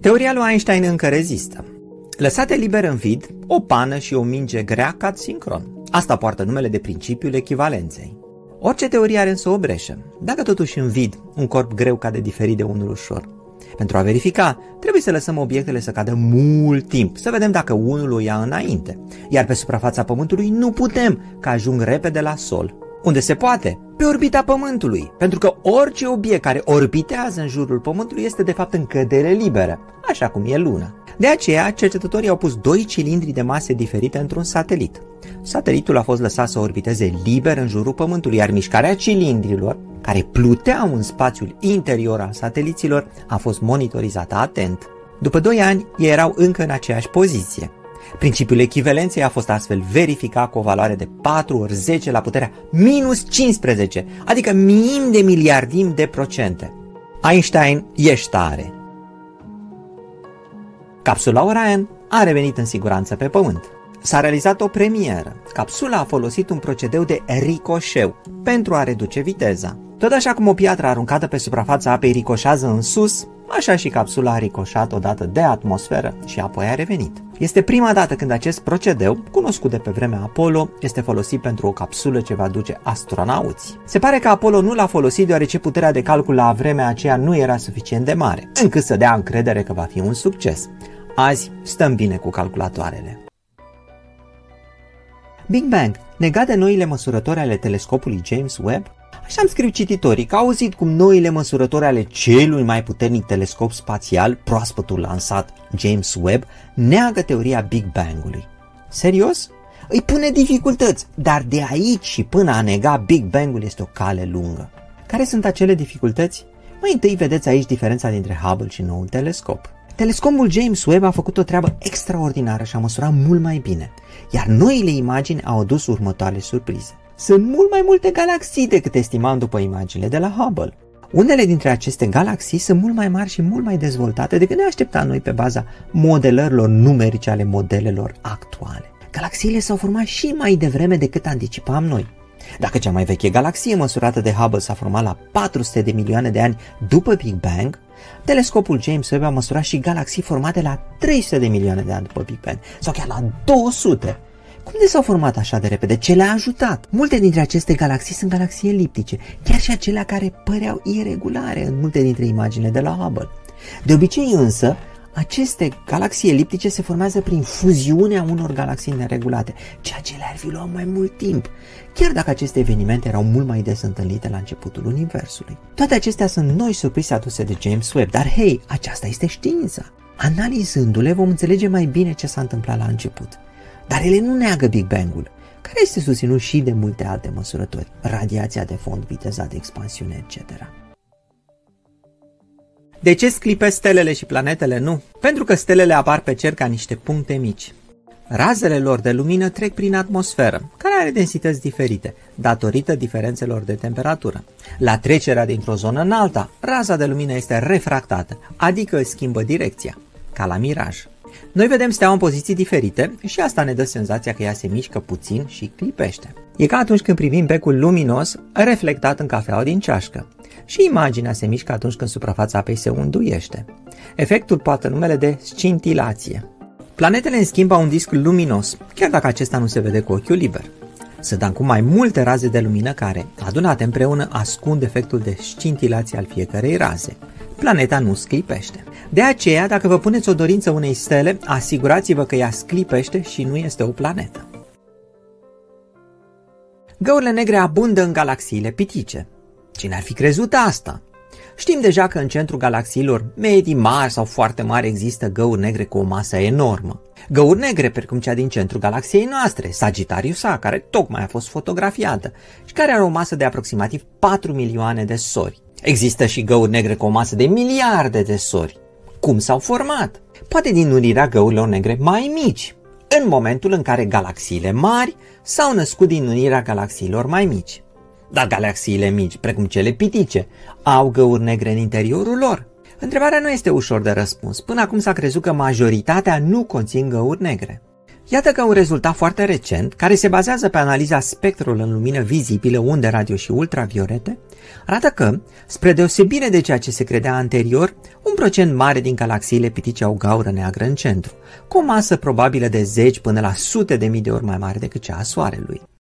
Teoria lui Einstein încă rezistă. Lăsate liber în vid, o pană și o minge grea cad sincron. Asta poartă numele de principiul echivalenței. Orice teorie are însă o breșă. Dacă totuși în vid un corp greu cade diferit de unul ușor, pentru a verifica, trebuie să lăsăm obiectele să cadă mult timp, să vedem dacă unul o ia înainte. Iar pe suprafața Pământului nu putem, că ajung repede la sol. Unde se poate? Pe orbita Pământului, pentru că orice obiect care orbitează în jurul Pământului este de fapt în cădere liberă, așa cum e Luna. De aceea, cercetătorii au pus doi cilindri de mase diferite într-un satelit. Satelitul a fost lăsat să orbiteze liber în jurul Pământului, iar mișcarea cilindrilor, care pluteau în spațiul interior al sateliților, a fost monitorizată atent. După 2 ani, ei erau încă în aceeași poziție. Principiul echivalenței a fost astfel verificat cu o valoare de 4 ori 10 la puterea minus 15, adică minim de miliardim de procente. Einstein ești tare. Capsula Orion a revenit în siguranță pe Pământ. S-a realizat o premieră. Capsula a folosit un procedeu de ricoșeu pentru a reduce viteza. Tot așa cum o piatră aruncată pe suprafața apei ricoșează în sus, așa și capsula a ricoșat odată de atmosferă și apoi a revenit. Este prima dată când acest procedeu, cunoscut de pe vremea Apollo, este folosit pentru o capsulă ce va duce astronauți. Se pare că Apollo nu l-a folosit deoarece puterea de calcul la vremea aceea nu era suficient de mare, încât să dea încredere că va fi un succes. Azi stăm bine cu calculatoarele. Big Bang, negat de noile măsurători ale telescopului James Webb, Așa am scriu cititorii că au auzit cum noile măsurători ale celui mai puternic telescop spațial, proaspătul lansat James Webb, neagă teoria Big Bang-ului. Serios? Îi pune dificultăți, dar de aici și până a nega Big Bang-ul este o cale lungă. Care sunt acele dificultăți? Mai întâi vedeți aici diferența dintre Hubble și noul telescop. Telescopul James Webb a făcut o treabă extraordinară și a măsurat mult mai bine, iar noile imagini au adus următoarele surprize. Sunt mult mai multe galaxii decât estimam după imaginile de la Hubble. Unele dintre aceste galaxii sunt mult mai mari și mult mai dezvoltate decât ne așteptam noi pe baza modelărilor numerice ale modelelor actuale. Galaxiile s-au format și mai devreme decât anticipam noi. Dacă cea mai veche galaxie măsurată de Hubble s-a format la 400 de milioane de ani după Big Bang, telescopul James Webb a măsurat și galaxii formate la 300 de milioane de ani după Big Bang, sau chiar la 200. Cum de s-au format așa de repede? Ce le-a ajutat? Multe dintre aceste galaxii sunt galaxii eliptice, chiar și acelea care păreau iregulare în multe dintre imaginile de la Hubble. De obicei însă, aceste galaxii eliptice se formează prin fuziunea unor galaxii neregulate, ceea ce le-ar fi luat mai mult timp, chiar dacă aceste evenimente erau mult mai des întâlnite la începutul Universului. Toate acestea sunt noi surprize aduse de James Webb, dar hei, aceasta este știința. Analizându-le vom înțelege mai bine ce s-a întâmplat la început. Dar ele nu neagă Big Bang-ul, care este susținut și de multe alte măsurători, radiația de fond, viteza de expansiune, etc. De ce sclipesc stelele și planetele? Nu. Pentru că stelele apar pe cer ca niște puncte mici. Razele lor de lumină trec prin atmosferă, care are densități diferite, datorită diferențelor de temperatură. La trecerea dintr-o zonă în alta, raza de lumină este refractată, adică schimbă direcția, ca la miraj. Noi vedem steaua în poziții diferite și asta ne dă senzația că ea se mișcă puțin și clipește. E ca atunci când privim becul luminos reflectat în cafeaua din ceașcă. Și imaginea se mișcă atunci când suprafața apei se unduiește. Efectul poate numele de scintilație. Planetele în schimb au un disc luminos, chiar dacă acesta nu se vede cu ochiul liber. Sunt cu mai multe raze de lumină care, adunate împreună, ascund efectul de scintilație al fiecărei raze. Planeta nu sclipește. De aceea, dacă vă puneți o dorință unei stele, asigurați-vă că ea sclipește și nu este o planetă. Găurile negre abundă în galaxiile pitice. Cine ar fi crezut asta? Știm deja că în centrul galaxiilor medii mari sau foarte mari există găuri negre cu o masă enormă. Găuri negre precum cea din centrul galaxiei noastre, Sagittarius A, care tocmai a fost fotografiată și care are o masă de aproximativ 4 milioane de sori. Există și găuri negre cu o masă de miliarde de sori. Cum s-au format? Poate din unirea găurilor negre mai mici, în momentul în care galaxiile mari s-au născut din unirea galaxiilor mai mici. Dar galaxiile mici, precum cele pitice, au găuri negre în interiorul lor? Întrebarea nu este ușor de răspuns. Până acum s-a crezut că majoritatea nu conțin găuri negre. Iată că un rezultat foarte recent, care se bazează pe analiza spectrului în lumină vizibilă, unde radio și ultraviolete, arată că, spre deosebire de ceea ce se credea anterior, un procent mare din galaxiile pitice au gaură neagră în centru, cu o masă probabilă de zeci până la sute de mii de ori mai mare decât cea a Soarelui.